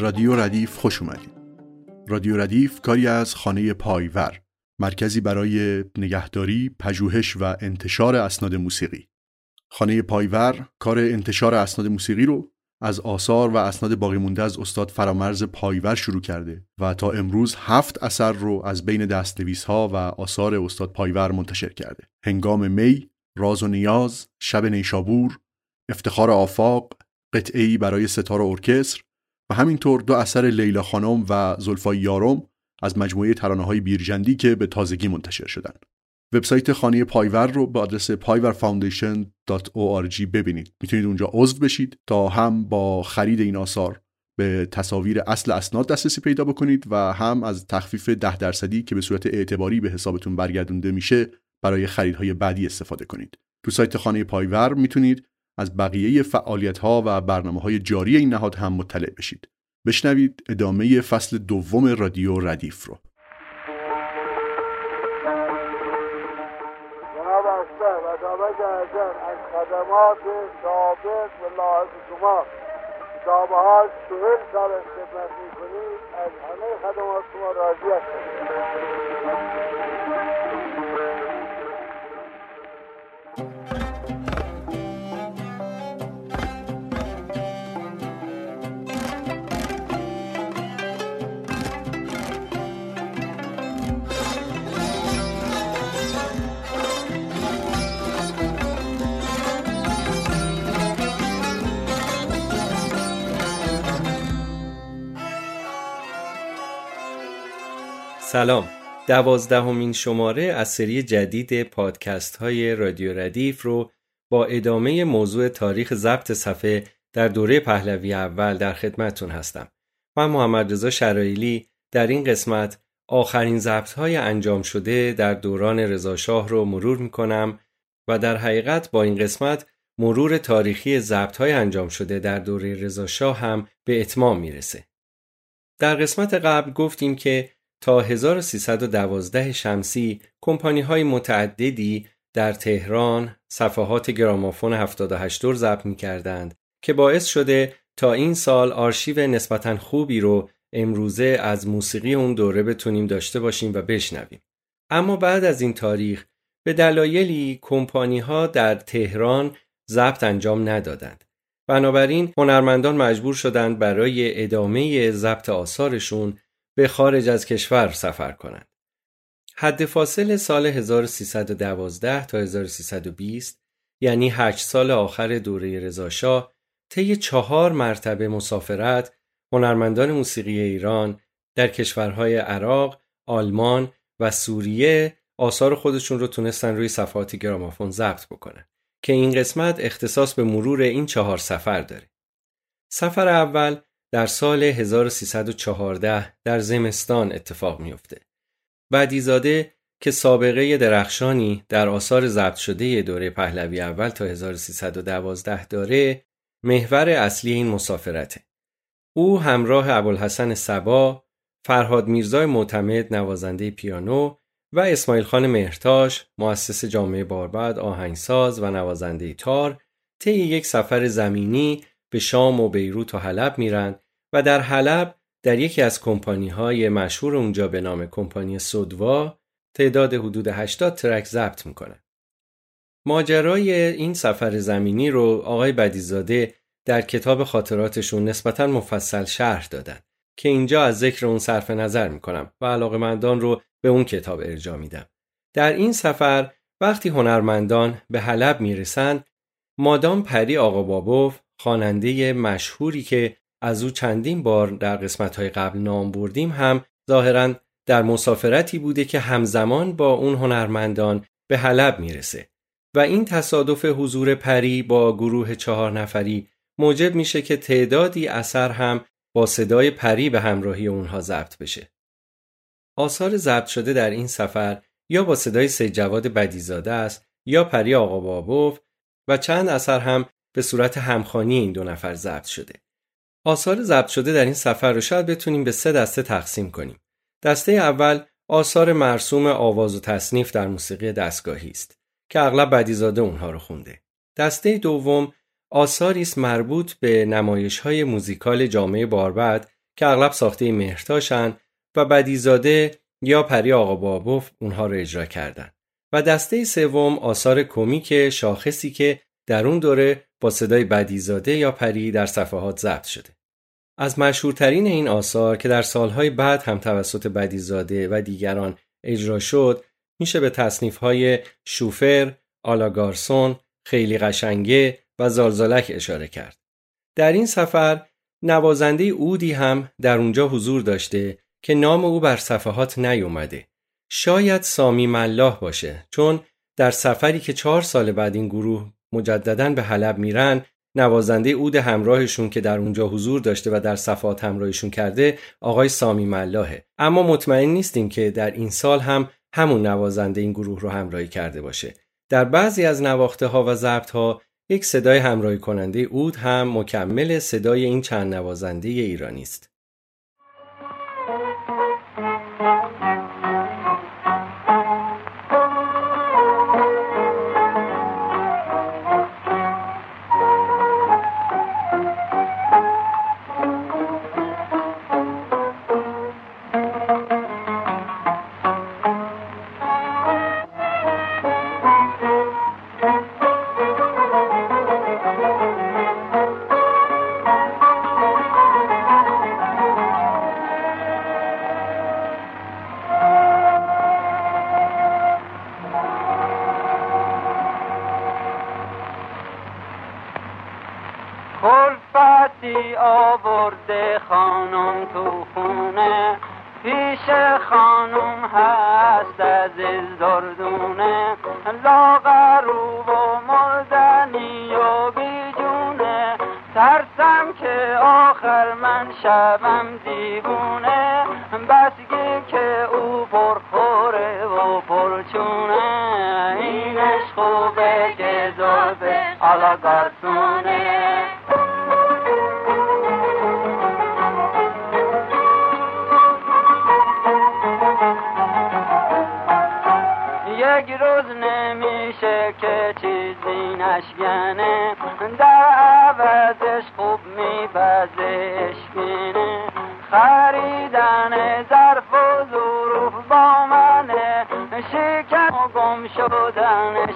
رادیو ردیف خوش اومدید. رادیو ردیف کاری از خانه پایور مرکزی برای نگهداری، پژوهش و انتشار اسناد موسیقی. خانه پایور کار انتشار اسناد موسیقی رو از آثار و اسناد باقی مونده از استاد فرامرز پایور شروع کرده و تا امروز هفت اثر رو از بین دستنویس ها و آثار استاد پایور منتشر کرده. هنگام می، راز و نیاز، شب نیشابور، افتخار آفاق، قطعی برای ستار و ارکستر و همینطور دو اثر لیلا خانم و زلفای یارم از مجموعه ترانه های بیرجندی که به تازگی منتشر شدن. وبسایت خانه پایور رو به آدرس payverfoundation.org ببینید. می‌تونید اونجا عضو بشید تا هم با خرید این آثار به تصاویر اصل اسناد دسترسی پیدا بکنید و هم از تخفیف ده درصدی که به صورت اعتباری به حسابتون برگردونده میشه برای خریدهای بعدی استفاده کنید. تو سایت خانه پایور می‌تونید از بقیه فعالیت ها و برنامه های جاری این نهاد هم مطلع بشید. بشنوید ادامه فصل دوم رادیو ردیف رو. از خدمات سابق و شما کتابه ها چهل سال از همه خدمات شما راضی هستم سلام دوازدهمین شماره از سری جدید پادکست های رادیو ردیف رو با ادامه موضوع تاریخ ضبط صفحه در دوره پهلوی اول در خدمتتون هستم من محمد رضا شرایلی در این قسمت آخرین ضبط های انجام شده در دوران رضاشاه رو مرور می کنم و در حقیقت با این قسمت مرور تاریخی ضبط های انجام شده در دوره رضاشاه هم به اتمام می‌رسه. در قسمت قبل گفتیم که تا 1312 شمسی کمپانی های متعددی در تهران صفحات گرامافون 78 دور ضبط می کردند که باعث شده تا این سال آرشیو نسبتا خوبی رو امروزه از موسیقی اون دوره بتونیم داشته باشیم و بشنویم. اما بعد از این تاریخ به دلایلی کمپانی ها در تهران ضبط انجام ندادند. بنابراین هنرمندان مجبور شدند برای ادامه ضبط آثارشون به خارج از کشور سفر کنند. حد فاصل سال 1312 تا 1320 یعنی 8 سال آخر دوره رضاشاه طی چهار مرتبه مسافرت هنرمندان موسیقی ایران در کشورهای عراق، آلمان و سوریه آثار خودشون رو تونستن روی صفحات گرامافون ضبط بکنن که این قسمت اختصاص به مرور این چهار سفر داره. سفر اول در سال 1314 در زمستان اتفاق میفته. بعدیزاده که سابقه درخشانی در آثار ضبط شده دوره پهلوی اول تا 1312 داره محور اصلی این مسافرته. او همراه ابوالحسن سبا، فرهاد میرزای معتمد نوازنده پیانو و اسماعیل خان مهرتاش مؤسس جامعه باربد آهنگساز و نوازنده تار طی یک سفر زمینی به شام و بیروت و حلب میرن و در حلب در یکی از کمپانی های مشهور اونجا به نام کمپانی سودوا تعداد حدود 80 ترک ضبط می‌کنن. ماجرای این سفر زمینی رو آقای بدیزاده در کتاب خاطراتشون نسبتا مفصل شرح دادن که اینجا از ذکر اون صرف نظر می‌کنم و علاقمندان رو به اون کتاب ارجا میدم. در این سفر وقتی هنرمندان به حلب می‌رسن مادام پری آقا بابوف خواننده مشهوری که از او چندین بار در قسمت‌های قبل نام بردیم هم ظاهرا در مسافرتی بوده که همزمان با اون هنرمندان به حلب می‌رسه و این تصادف حضور پری با گروه چهار نفری موجب میشه که تعدادی اثر هم با صدای پری به همراهی اونها ضبط بشه. آثار ضبط شده در این سفر یا با صدای سید جواد بدیزاده است یا پری آقا بابوف و چند اثر هم به صورت همخانی این دو نفر ضبط شده. آثار ضبط شده در این سفر رو شاید بتونیم به سه دسته تقسیم کنیم. دسته اول آثار مرسوم آواز و تصنیف در موسیقی دستگاهی است که اغلب بدیزاده اونها رو خونده. دسته دوم آثاری است مربوط به نمایش های موزیکال جامعه باربد که اغلب ساخته مهرتاشن و بدیزاده یا پری آقا بابوف اونها رو اجرا کردند. و دسته سوم آثار کمیک شاخصی که در اون دوره با صدای بدیزاده یا پری در صفحات ضبط شده. از مشهورترین این آثار که در سالهای بعد هم توسط بدیزاده و دیگران اجرا شد میشه به تصنیف های شوفر، آلاگارسون، خیلی قشنگه و زالزالک اشاره کرد. در این سفر نوازنده اودی هم در اونجا حضور داشته که نام او بر صفحات نیومده. شاید سامی ملاح باشه چون در سفری که چهار سال بعد این گروه مجددا به حلب میرن نوازنده اود همراهشون که در اونجا حضور داشته و در صفحات همراهشون کرده آقای سامی ملاحه. اما مطمئن نیستیم که در این سال هم همون نوازنده این گروه رو همراهی کرده باشه. در بعضی از نواخته ها و ضبط ها یک صدای همراهی کننده اود هم مکمل صدای این چند نوازنده ایرانی است.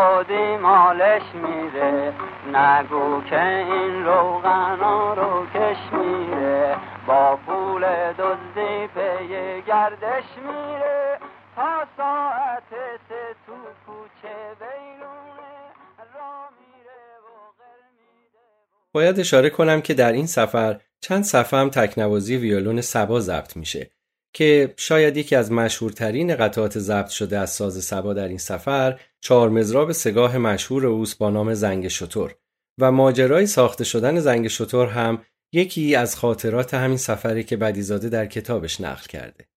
خودی مالش میره. نگو که این روغنا رو کش میره. با پول دزدی پی گردش میره. تا ساعت سه تو کوچه بیرونه. را میره و باید اشاره کنم که در این سفر چند صفحه هم تکنوازی ویولون سبا ضبط میشه. که شاید یکی از مشهورترین قطعات ضبط شده از ساز سبا در این سفر چهار مزراب سگاه مشهور اوست با نام زنگ شطور و ماجرای ساخته شدن زنگ شطور هم یکی از خاطرات همین سفری که بدیزاده در کتابش نقل کرده.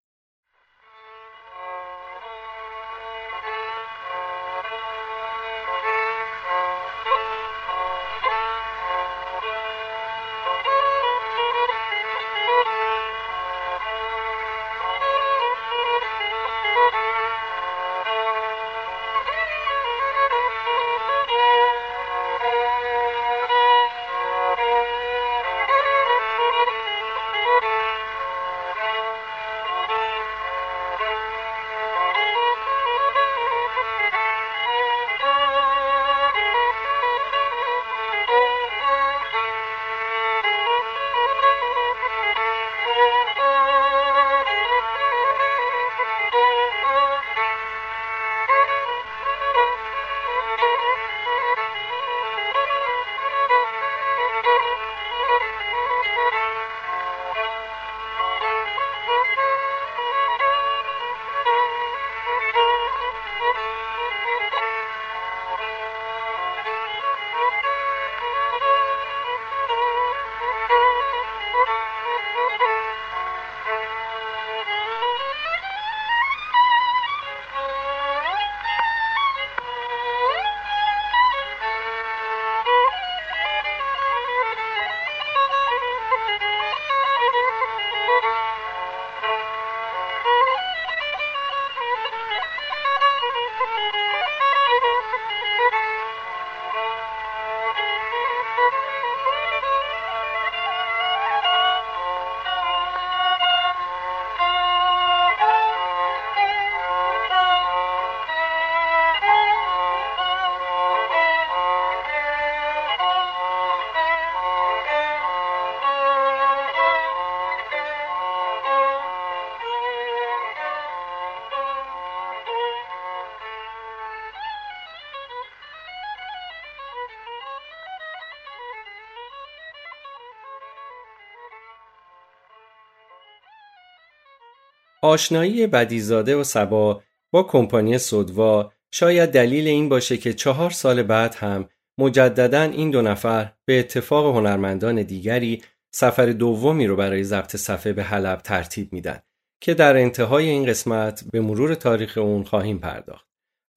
آشنایی بدیزاده و سبا با کمپانی سودوا شاید دلیل این باشه که چهار سال بعد هم مجددا این دو نفر به اتفاق هنرمندان دیگری سفر دومی رو برای ضبط صفحه به حلب ترتیب میدن که در انتهای این قسمت به مرور تاریخ اون خواهیم پرداخت.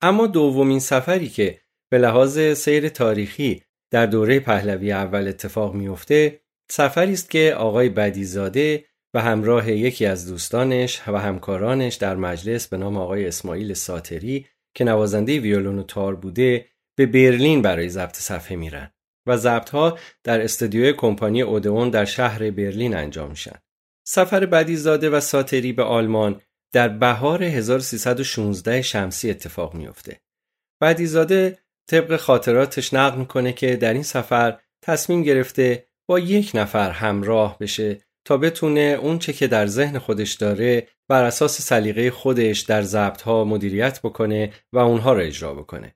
اما دومین سفری که به لحاظ سیر تاریخی در دوره پهلوی اول اتفاق میفته سفری است که آقای بدیزاده و همراه یکی از دوستانش و همکارانش در مجلس به نام آقای اسماعیل ساتری که نوازنده ویولون و تار بوده به برلین برای ضبط صفحه میرن و ضبط ها در استودیوی کمپانی اودئون در شهر برلین انجام میشن. سفر بدیزاده و ساتری به آلمان در بهار 1316 شمسی اتفاق میفته. بدیزاده طبق خاطراتش نقل می‌کنه که در این سفر تصمیم گرفته با یک نفر همراه بشه تا بتونه اون چه که در ذهن خودش داره بر اساس سلیقه خودش در ضبط ها مدیریت بکنه و اونها را اجرا بکنه.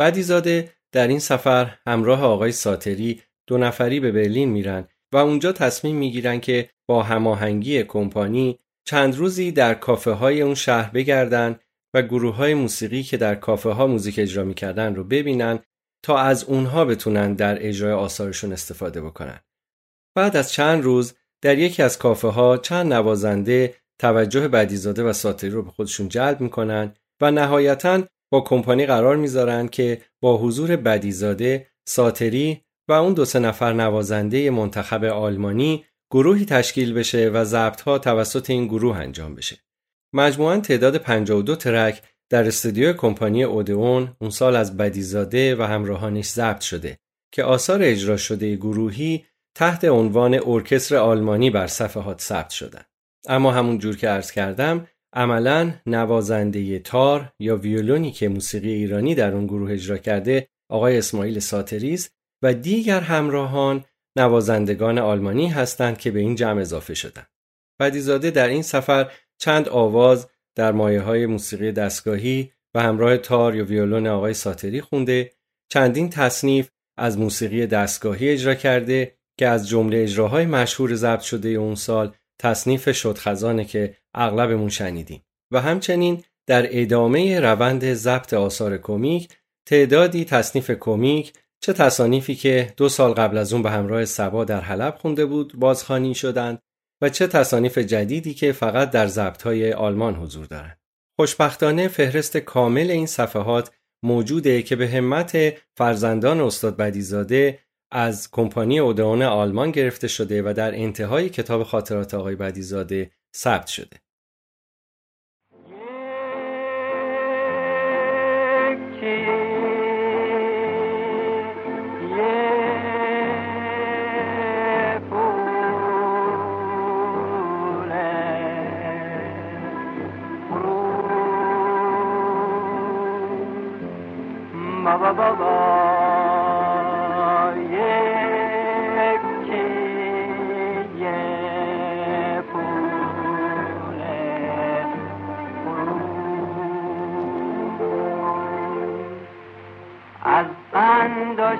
بدیزاده در این سفر همراه آقای ساتری دو نفری به برلین میرن و اونجا تصمیم می‌گیرن که با هماهنگی کمپانی چند روزی در کافه های اون شهر بگردن و گروه های موسیقی که در کافه ها موزیک اجرا می‌کردن رو ببینن تا از اونها بتونن در اجرای آثارشون استفاده بکنن. بعد از چند روز در یکی از کافه ها چند نوازنده توجه بدیزاده و ساتری رو به خودشون جلب می‌کنن و نهایتا با کمپانی قرار می‌ذارن که با حضور بدیزاده ساتری و اون دو سه نفر نوازنده منتخب آلمانی گروهی تشکیل بشه و ضبط ها توسط این گروه انجام بشه. مجموعا تعداد 52 ترک در استودیو کمپانی اودئون اون سال از بدیزاده و همراهانش ضبط شده که آثار اجرا شده گروهی تحت عنوان ارکستر آلمانی بر صفحات ثبت شدن. اما همون جور که عرض کردم عملا نوازنده تار یا ویولونی که موسیقی ایرانی در اون گروه اجرا کرده آقای اسماعیل ساتریز و دیگر همراهان نوازندگان آلمانی هستند که به این جمع اضافه شدند. بدیزاده در این سفر چند آواز در مایه های موسیقی دستگاهی و همراه تار یا ویولون آقای ساتری خونده چندین تصنیف از موسیقی دستگاهی اجرا کرده که از جمله اجراهای مشهور ضبط شده اون سال تصنیف شد خزانه که اغلبمون شنیدیم و همچنین در ادامه روند ضبط آثار کمیک تعدادی تصنیف کمیک چه تصانیفی که دو سال قبل از اون به همراه سبا در حلب خونده بود بازخوانی شدند و چه تصانیف جدیدی که فقط در ضبطهای آلمان حضور دارند. خوشبختانه فهرست کامل این صفحات موجوده که به همت فرزندان استاد بدیزاده از کمپانی اودئون آلمان گرفته شده و در انتهای کتاب خاطرات آقای بدیزاده ثبت شده.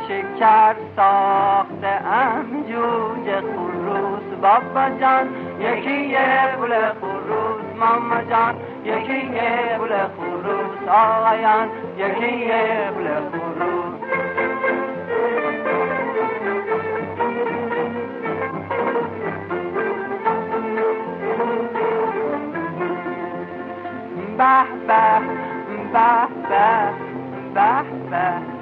شکر ساخته ام جوجه خروس. بابا جان یکی یه پول خروس. ماما جان یکی یه پول خروس. آقایان یکی یه پول خروس. به به به به به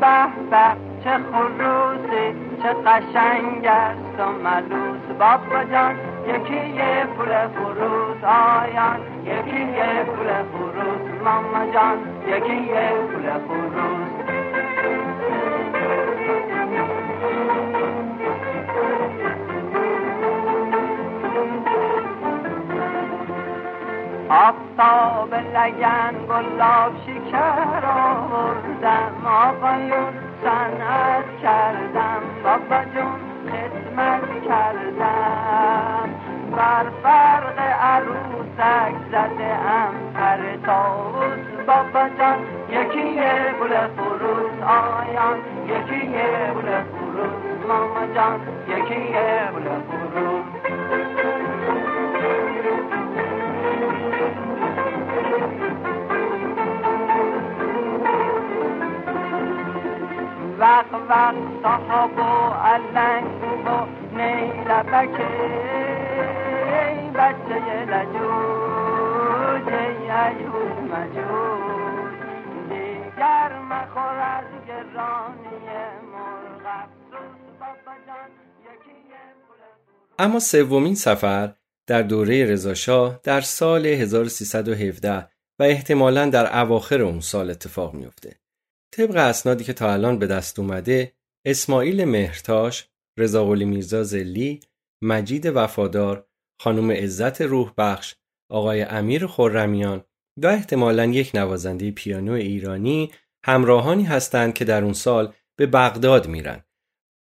به به چه خروسی چه قشنگ است و ملوس. بابا جان یکی یه پول فروس آیان یکی یه پول فروس ماما جان یکی یه پول فروس آفتاب لگن گلاب آوردم. آقایون صنعت کردم. بابا جون خدمت کردم. بر فرق عروسک زده ام پر تاوز بابا جان یکی یه گل فروز آیان یکی یه گل فروز ماما جان یکی یه گل فروز وقت صحاب و علنگ و نیلبک ای بچه لجوج ای ایوز مجوج دیگر مخور از گرانی مرغ افسوس بابا جان اما سومین سفر در دوره رضاشاه در سال 1317 و احتمالا در اواخر اون سال اتفاق میفته. طبق اسنادی که تا الان به دست اومده اسماعیل مهرتاش، رضاقلی میرزا زلی، مجید وفادار، خانم عزت روح بخش، آقای امیر خرمیان و احتمالا یک نوازنده پیانو ایرانی همراهانی هستند که در اون سال به بغداد میرن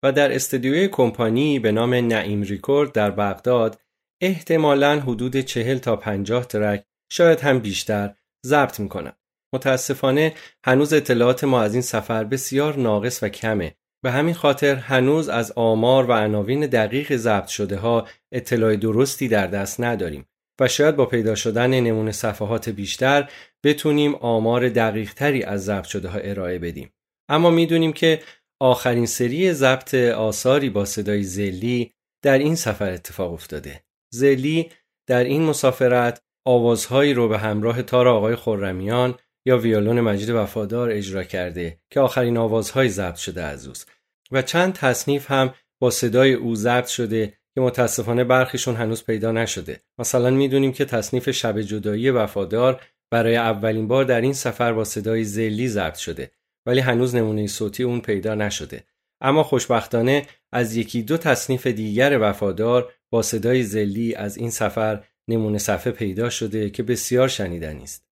و در استودیوی کمپانی به نام نعیم ریکورد در بغداد احتمالا حدود چهل تا پنجاه ترک شاید هم بیشتر ضبط می‌کنن. متاسفانه هنوز اطلاعات ما از این سفر بسیار ناقص و کمه. به همین خاطر هنوز از آمار و عناوین دقیق ضبط شده ها اطلاع درستی در دست نداریم و شاید با پیدا شدن نمونه صفحات بیشتر بتونیم آمار دقیق تری از ضبط شده ها ارائه بدیم. اما می‌دونیم که آخرین سری ضبط آثاری با صدای زلی در این سفر اتفاق افتاده. زلی در این مسافرت آوازهایی رو به همراه تار آقای خرمیان یا ویولون مجید وفادار اجرا کرده که آخرین آوازهای ضبط شده از اوست. و چند تصنیف هم با صدای او ضبط شده که متاسفانه برخیشون هنوز پیدا نشده. مثلا می‌دونیم که تصنیف شب جدایی وفادار برای اولین بار در این سفر با صدای زلی ضبط شده ولی هنوز نمونه صوتی اون پیدا نشده. اما خوشبختانه از یکی دو تصنیف دیگر وفادار با صدای زلی از این سفر نمونه صفحه پیدا شده که بسیار شنیدنی است.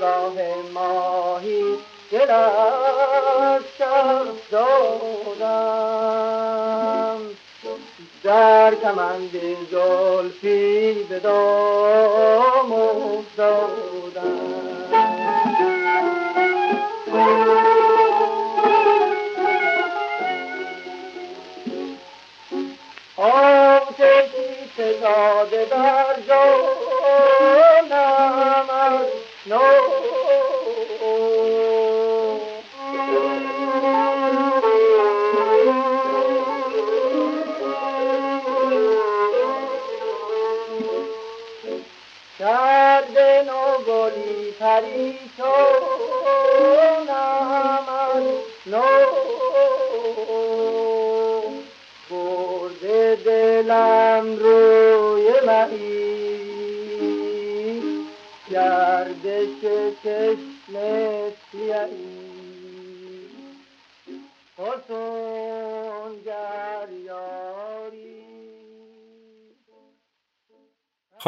نگاه ماهی دل از شرم دادم در کمند زلفی به دام افتادم.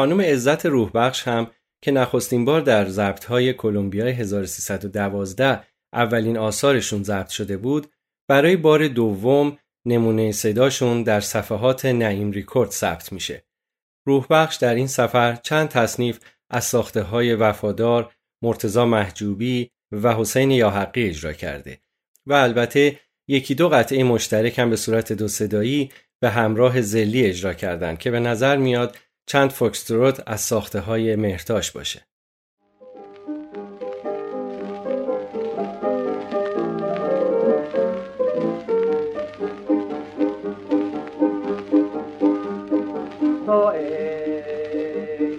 خانم عزت روحبخش هم که نخستین بار در ضبط‌های کلمبیا 1312 اولین آثارشون ضبط شده بود برای بار دوم نمونه صداشون در صفحات نعیم ریکورد ثبت میشه. روحبخش در این سفر چند تصنیف از ساخته های وفادار، مرتزا محجوبی و حسین یاحقی اجرا کرده و البته یکی دو قطعه مشترک هم به صورت دو صدایی به همراه زلی اجرا کردند که به نظر میاد چند فوکستروت از ساخته های مهرتاش باشه.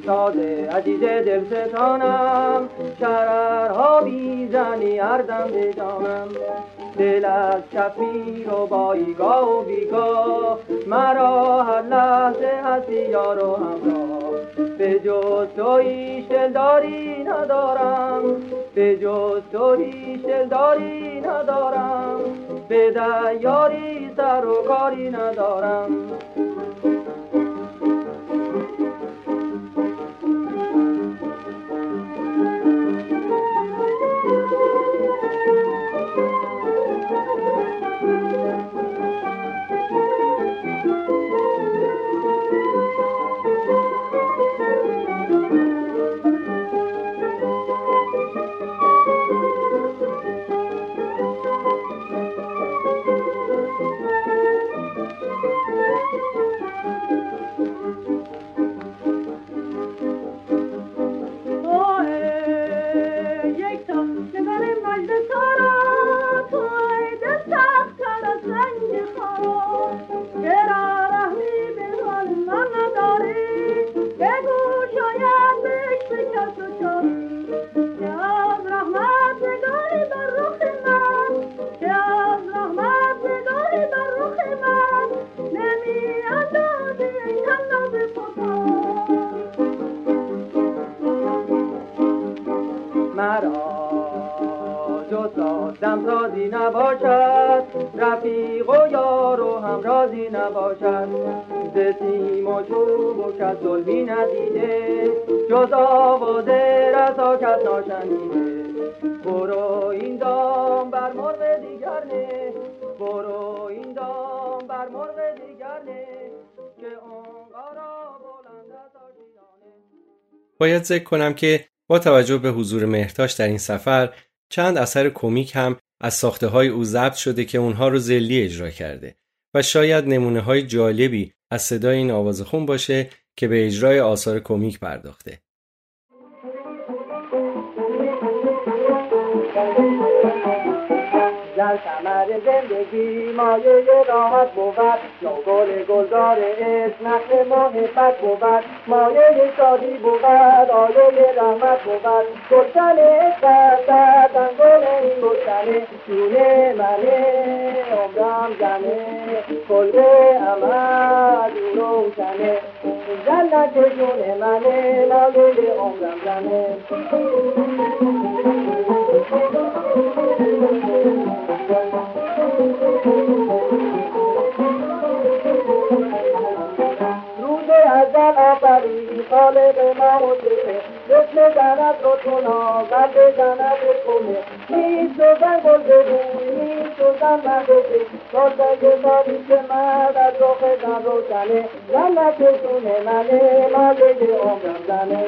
ساز عزیز دل ستانم شررها بیزنی اردم به جانم دل از شفیر و بایگاه و بیگاه مرا هر لحظه هستی یار و همراه. به جز تو دلداری ندارم. به جز تو دلداری ندارم. به دیاری سر و کاری ندارم. باید ذکر کنم که با توجه به حضور مهرتاش در این سفر چند اثر کمیک هم از ساخته های او ضبط شده که اونها رو زلی اجرا کرده و شاید نمونه های جالبی از صدای این آوازخون باشه که به اجرای آثار کمیک پرداخته. در کمر زندگی مایه راحت بود. گل گلدار عشق نخل محبت بود. مایه شادی بود. آیه رحمت بود. گلشن عشق در دنگل این گلشنه جونه منه عمرم زنه. کلبه عمل روشنه. جنت جون منه مایه عمرم زنه. روز ازل آفری خالق محوطه جسم زند رو تونا قلب زند کنه نیست جزن گل بگوی نیست جزن مدوزه سازه داری که مرد از رخ زن روشنه زنت جونه منه مایه عمرم زنه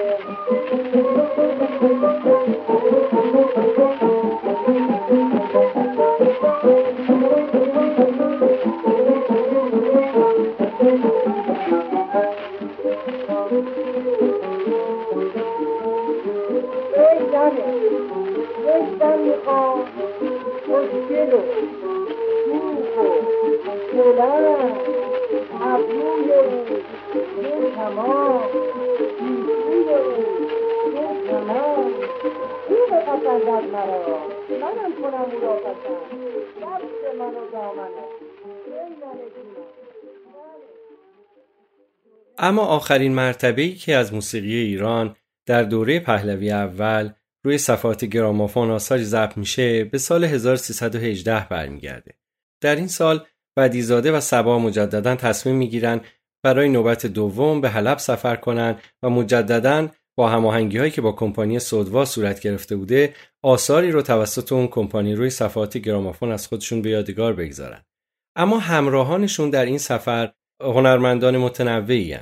اما آخرین مرتبه که از موسیقی ایران در دوره پهلوی اول روی صفحات گرامافون آثاری ضبط میشه به سال 1318 برمیگرده. در این سال بدیزاده و سبا مجددا تصمیم می‌گیرن برای نوبت دوم به حلب سفر کنند و مجددا با هماهنگی هایی که با کمپانی سودوا صورت گرفته بوده آثاری رو توسط اون کمپانی روی صفحات گرامافون از خودشون به یادگار بگذارن اما همراهانشون در این سفر هنرمندان متنوعی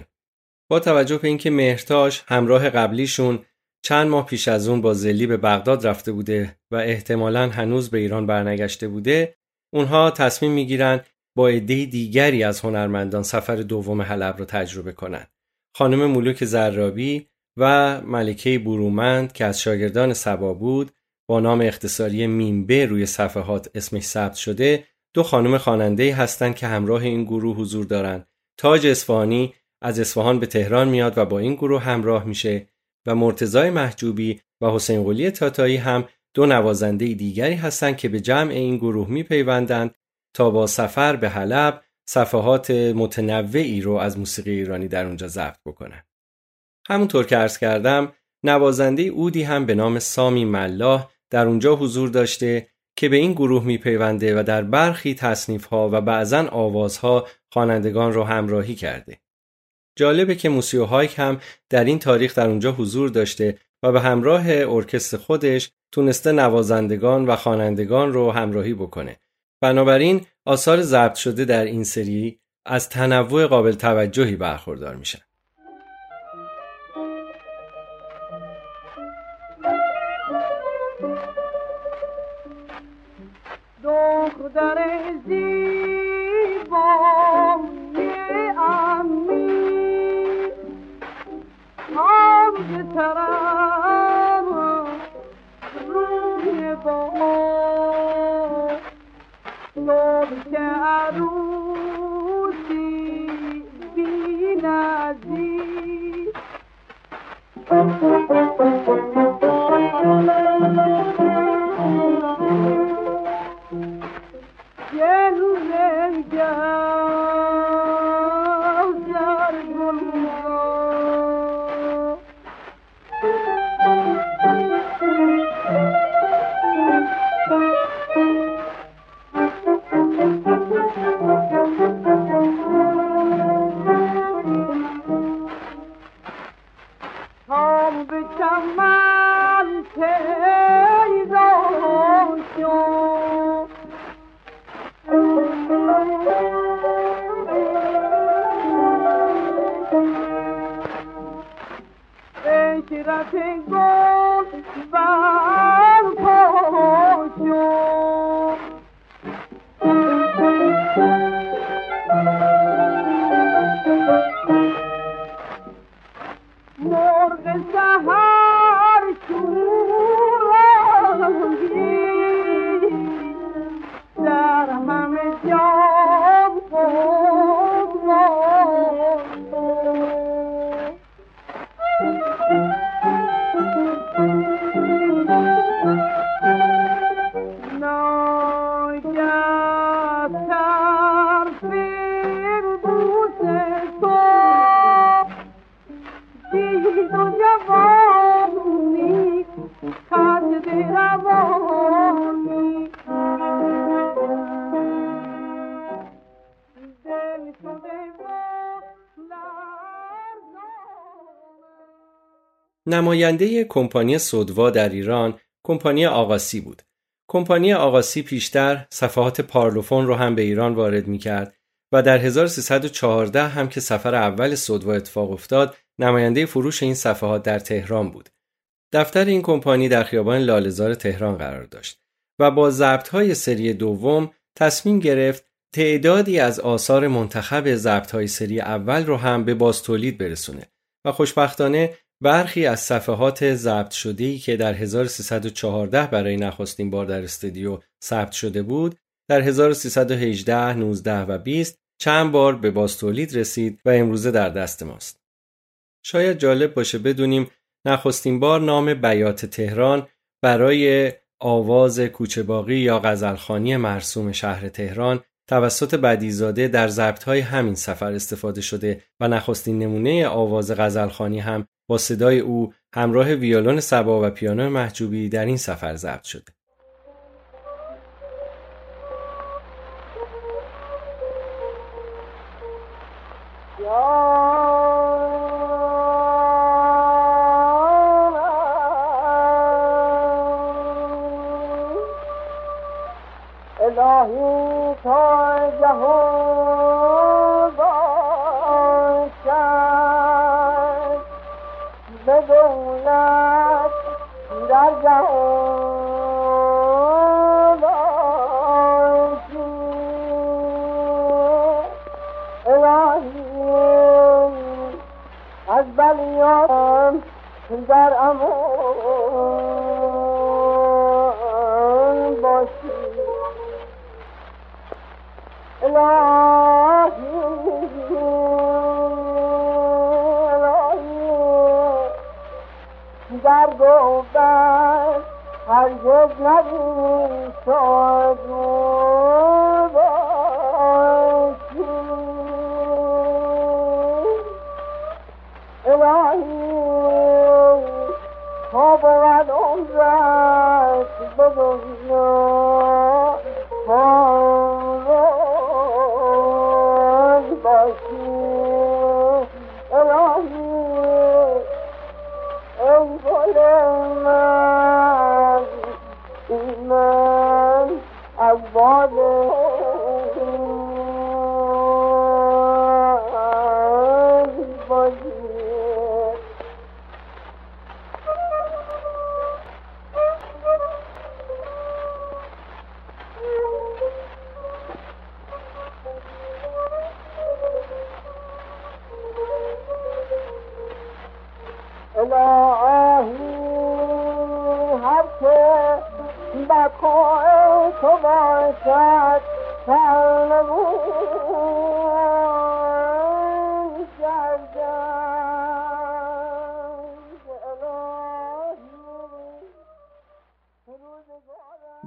با توجه به اینکه مهرتاش همراه قبلیشون چند ماه پیش از اون با زلی به بغداد رفته بوده و احتمالا هنوز به ایران برنگشته بوده اونها تصمیم می‌گیرن با عده دیگری از هنرمندان سفر دوم حلب رو تجربه کنند. خانم ملوک زرابی و ملکه برومند که از شاگردان سبا بود با نام اختصاری میمبه روی صفحات اسمش ثبت شده دو خانم خواننده هستند که همراه این گروه حضور دارند تاج اصفهانی از اصفهان به تهران میاد و با این گروه همراه میشه و مرتزای محجوبی و حسین قلی تاتایی هم دو نوازنده دیگری هستند که به جمع این گروه میپیوندند تا با سفر به حلب صفحات متنوعی رو از موسیقی ایرانی در اونجا ضبط بکنن. همونطور که عرض کردم نوازنده اودی هم به نام سامی ملاح در اونجا حضور داشته که به این گروه میپیونده و در برخی تصنیف ها و بعضا آوازها خوانندگان رو همراهی کرده. جالبه که موسیو هایک هم در این تاریخ در اونجا حضور داشته و به همراه ارکستر خودش تونسته نوازندگان و خوانندگان رو همراهی بکنه. بنابراین آثار ضبط شده در این سری از تنوع قابل توجهی برخوردار میشن. دختر زیبا امی. هم طرف روی با لب که عروسی بی نماینده کمپانی سودوا در ایران کمپانی آقاسی بود. کمپانی آقاسی پیشتر صفحات پارلوفون رو هم به ایران وارد می کرد و در 1314 هم که سفر اول سودوا اتفاق افتاد نماینده فروش این صفحات در تهران بود. دفتر این کمپانی در خیابان لالزار تهران قرار داشت و با ضبط های سری دوم تصمیم گرفت تعدادی از آثار منتخب ضبط های سری اول رو هم به بازتولید برسونه و خوشبختانه برخی از صفحات ضبط شده‌ای که در 1314 برای نخستین بار در استودیو ثبت شده بود در 1318, 19 و 20 چند بار به بازتولید رسید و امروزه در دست ماست. شاید جالب باشه بدونیم نخستین بار نام بیات تهران برای آواز کوچه‌باقی یا غزلخانی مرسوم شهر تهران توسط بدیزاده در ضبط‌های همین سفر استفاده شده و نخستین نمونه آواز غزلخانی هم با صدای او همراه ویولون سبا و پیانو محجوبی در این سفر ضبط شده. الهی تا در گفتن هرگز نبین شد الهی تا بود عمرت به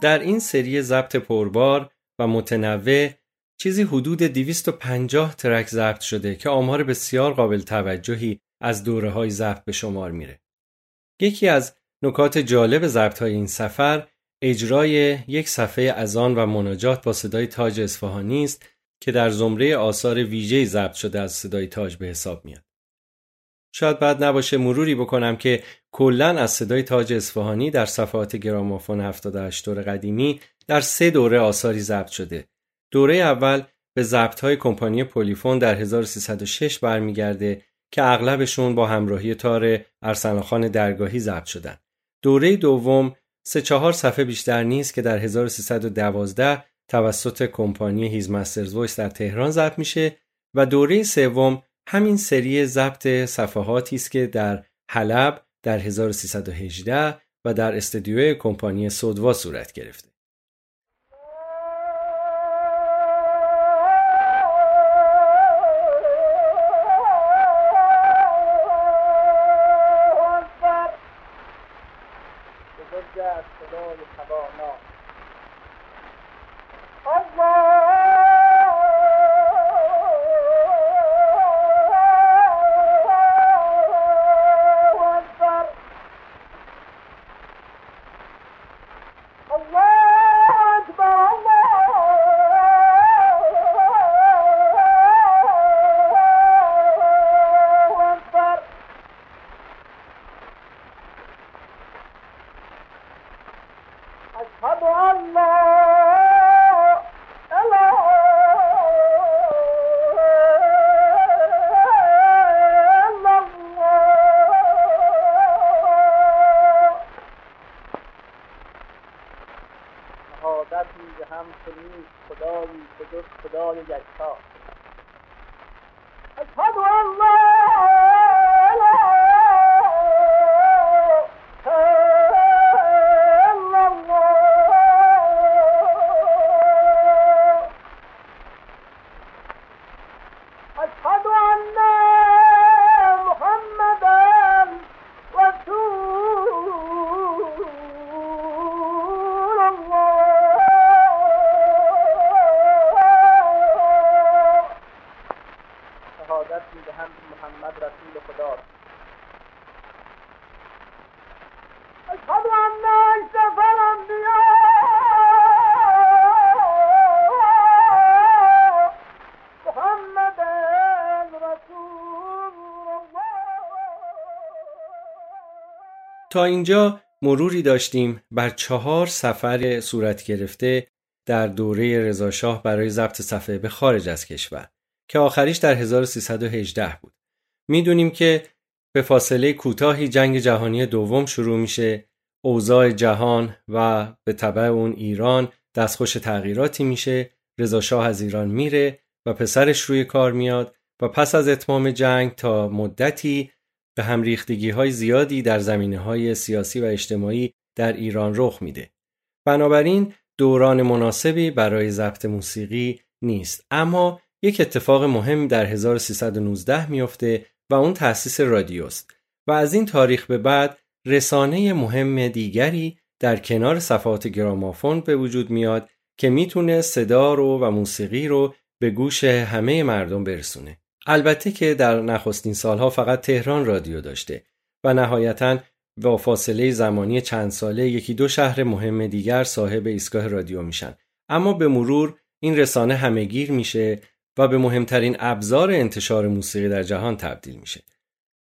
در این سری ضبط پربار و متنوع چیزی حدود 250 ترک ضبط شده که آمار بسیار قابل توجهی از دوره های ضبط به شمار میره. یکی از نکات جالب ضبط های این سفر اجرای یک صفحه اذان و مناجات با صدای تاج اصفهانی است که در زمره آثار ویژه‌ای ضبط شده از صدای تاج به حساب میاد. شاید بعد نباشه مروری بکنم که کلا از صدای تاج اصفهانی در صفحات گرامافون 78 دور قدیمی در سه دوره آثاری ضبط شده. دوره اول به ضبط‌های کمپانی پلیفون در 1306 برمیگرده که اغلبشون با همراهی تار ارسلانخان درگاهی ضبط شدن. دوره دوم سه چهار صفحه بیشتر نیست که در 1312 توسط کمپانی His Master's Voice در تهران ضبط میشه و دوره سوم همین سری ضبط صفحاتی است که در حلب در 1318 و در استدیوی کمپانی سودوا صورت گرفته. تا اینجا مروری داشتیم بر چهار سفر صورت گرفته در دوره رضاشاه برای ضبط صفحه به خارج از کشور که آخریش در 1318 بود. می‌دونیم که به فاصله کوتاهی جنگ جهانی دوم شروع میشه اوضاع جهان و به طبع اون ایران دستخوش تغییراتی میشه رضا شاه از ایران میره و پسرش روی کار میاد و پس از اتمام جنگ تا مدتی به هم ریختگی های زیادی در زمینه های سیاسی و اجتماعی در ایران رخ میده. بنابراین دوران مناسبی برای ضبط موسیقی نیست اما یک اتفاق مهم در 1319 میفته و اون تأسیس رادیوست و از این تاریخ به بعد رسانه مهم دیگری در کنار صفحات گرامافون به وجود میاد که می‌تونه صدا رو و موسیقی رو به گوش همه مردم برسونه. البته که در نخستین سالها فقط تهران رادیو داشته و نهایتا با فاصله زمانی چند ساله یکی دو شهر مهم دیگر صاحب ایستگاه رادیو میشن. اما به مرور این رسانه همهگیر میشه و به مهمترین ابزار انتشار موسیقی در جهان تبدیل میشه.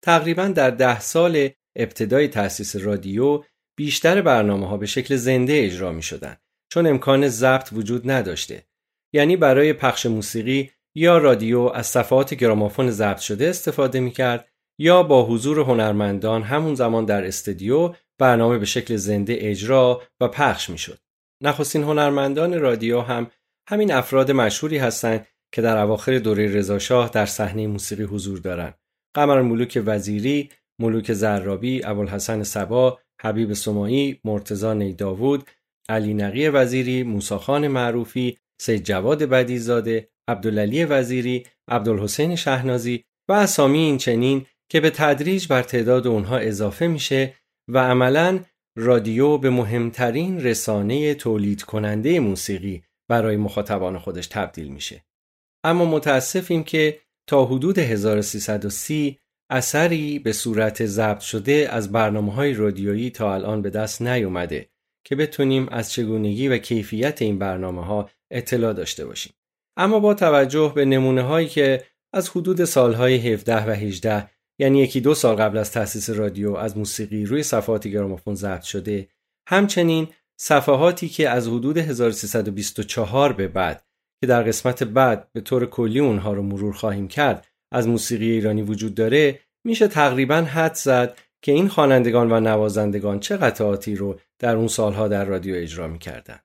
تقریبا در ده سال ابتدای تأسیس رادیو بیشتر برنامه ها به شکل زنده اجرا می شدن چون امکان ضبط وجود نداشته. یعنی برای پخش موسیقی یا رادیو از صفحات گرامافون ضبط شده استفاده می کرد یا با حضور هنرمندان همون زمان در استودیو برنامه به شکل زنده اجرا و پخش می شد. نخستین هنرمندان رادیو هم همین افراد مشهوری هستند که در اواخر دوره رضاشاه در صحنه موسیقی حضور دارند. قمر ملوک وزیری، ملوک زرابی، ابوالحسن سبا، حبیب سمایی، مرتزا نیداوود، علی نقی وزیری، موساخان معروفی، سید جواد بدیزاده، عبدالعلی وزیری، عبدالحسین شهنازی و اسامی این چنین که به تدریج بر تعداد اونها اضافه میشه و عملا رادیو به مهمترین رسانه تولید کننده موسیقی برای مخاطبان خودش تبدیل میشه. اما متاسفیم که تا حدود 1330 اثری به صورت ضبط شده از برنامه های رادیویی تا الان به دست نیومده که بتونیم از چگونگی و کیفیت این برنامه ها اطلاع داشته باشیم. اما با توجه به نمونه هایی که از حدود سالهای 17 و 18 یعنی یکی دو سال قبل از تأسیس رادیو از موسیقی روی صفحات گرامافون ضبط شده همچنین صفحاتی که از حدود 1324 به بعد که در قسمت بعد به طور کلی اونها رو مرور خواهیم کرد از موسیقی ایرانی وجود داره میشه تقریبا حد زد که این خوانندگان و نوازندگان چه قطعاتی رو در اون سالها در رادیو اجرا می‌کردن.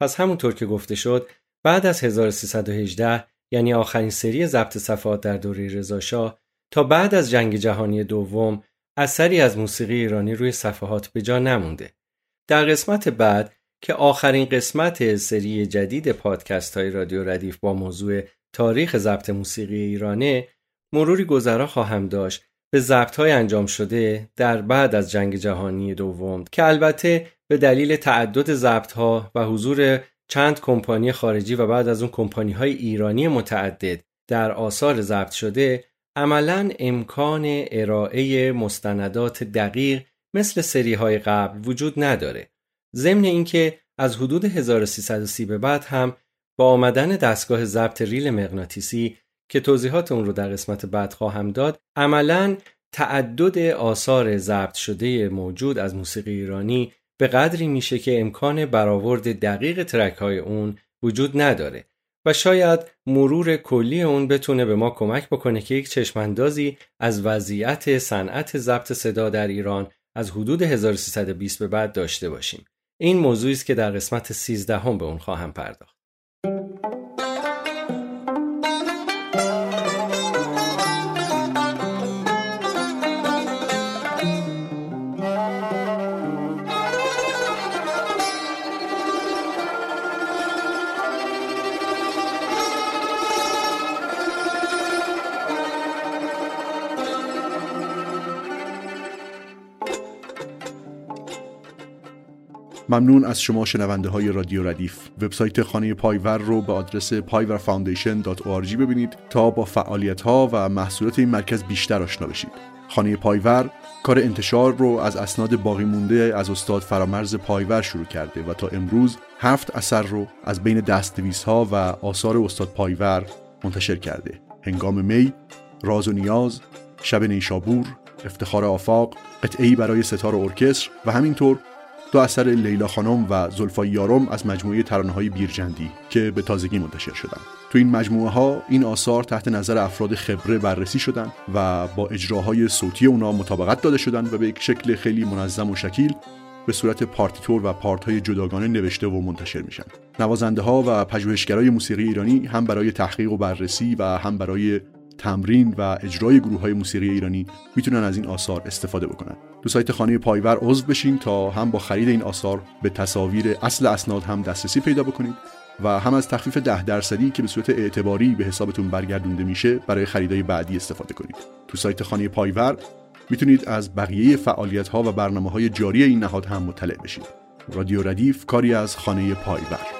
پس همونطور که گفته شد بعد از 1318 یعنی آخرین سری ضبط صفحات در دوره رضاشاه تا بعد از جنگ جهانی دوم اثری از موسیقی ایرانی روی صفحات به جا نمونده. در قسمت بعد که آخرین قسمت سری جدید پادکست های رادیو ردیف با موضوع تاریخ ضبط موسیقی ایرانه مروری گذرا خواهم داشت به ضبط های انجام شده در بعد از جنگ جهانی دوم که البته به دلیل تعدد ضبط ها و حضور چند کمپانی خارجی و بعد از اون کمپانی های ایرانی متعدد در آثار ضبط شده عملا امکان ارائه مستندات دقیق مثل سری های قبل وجود نداره. ضمن اینکه از حدود 1330 به بعد هم با آمدن دستگاه ضبط ریل مغناطیسی که توضیحات اون رو در قسمت بعد خواهم داد عملا تعدد آثار ضبط شده موجود از موسیقی ایرانی به قدری میشه که امکان برآورد دقیق ترک های اون وجود نداره و شاید مرور کلی اون بتونه به ما کمک بکنه که یک چشماندازی از وضعیت صنعت ضبط صدا در ایران از حدود 1320 به بعد داشته باشیم. این موضوعی است که در قسمت 13 هم به اون خواهم پرداخت. ممنون از شما شنونده های رادیو ردیف. وبسایت خانه پایور رو به آدرس payvarfoundation.org ببینید تا با فعالیت ها و محصولات این مرکز بیشتر آشنا بشید. خانه پایور کار انتشار رو از اسناد باقی مونده از استاد فرامرز پایور شروع کرده و تا امروز هفت اثر رو از بین دستنویس ها و آثار استاد پایور منتشر کرده. هنگام می، راز و نیاز، شب نیشابور، افتخار آفاق، قطعی برای ستار ارکستر و همینطور دو اثر لیلا خانم و زلفای یارم از مجموعه ترانه های بیرجندی که به تازگی منتشر شدن. تو این مجموعه ها این آثار تحت نظر افراد خبره بررسی شدن و با اجراهای صوتی اونا مطابقت داده شدن و به یک شکل خیلی منظم و شکیل به صورت پارتیتور و پارت های جداگانه نوشته و منتشر میشن. نوازنده ها و پژوهشگرای موسیقی ایرانی هم برای تحقیق و بررسی و هم برای تمرین و اجرای گروه های موسیقی ایرانی می‌تونن از این آثار استفاده بکنن. تو سایت خانه پایور عضو بشین تا هم با خرید این آثار به تصاویر اصل اسناد هم دسترسی پیدا بکنید و هم از تخفیف ده درصدی که به صورت اعتباری به حسابتون برگردونده میشه برای خریدای بعدی استفاده کنید. تو سایت خانه پایور می‌تونید از بقیه فعالیت ها و برنامه های جاری این نهاد هم مطلع بشید. رادیو ردیف کاری از خانه پایور.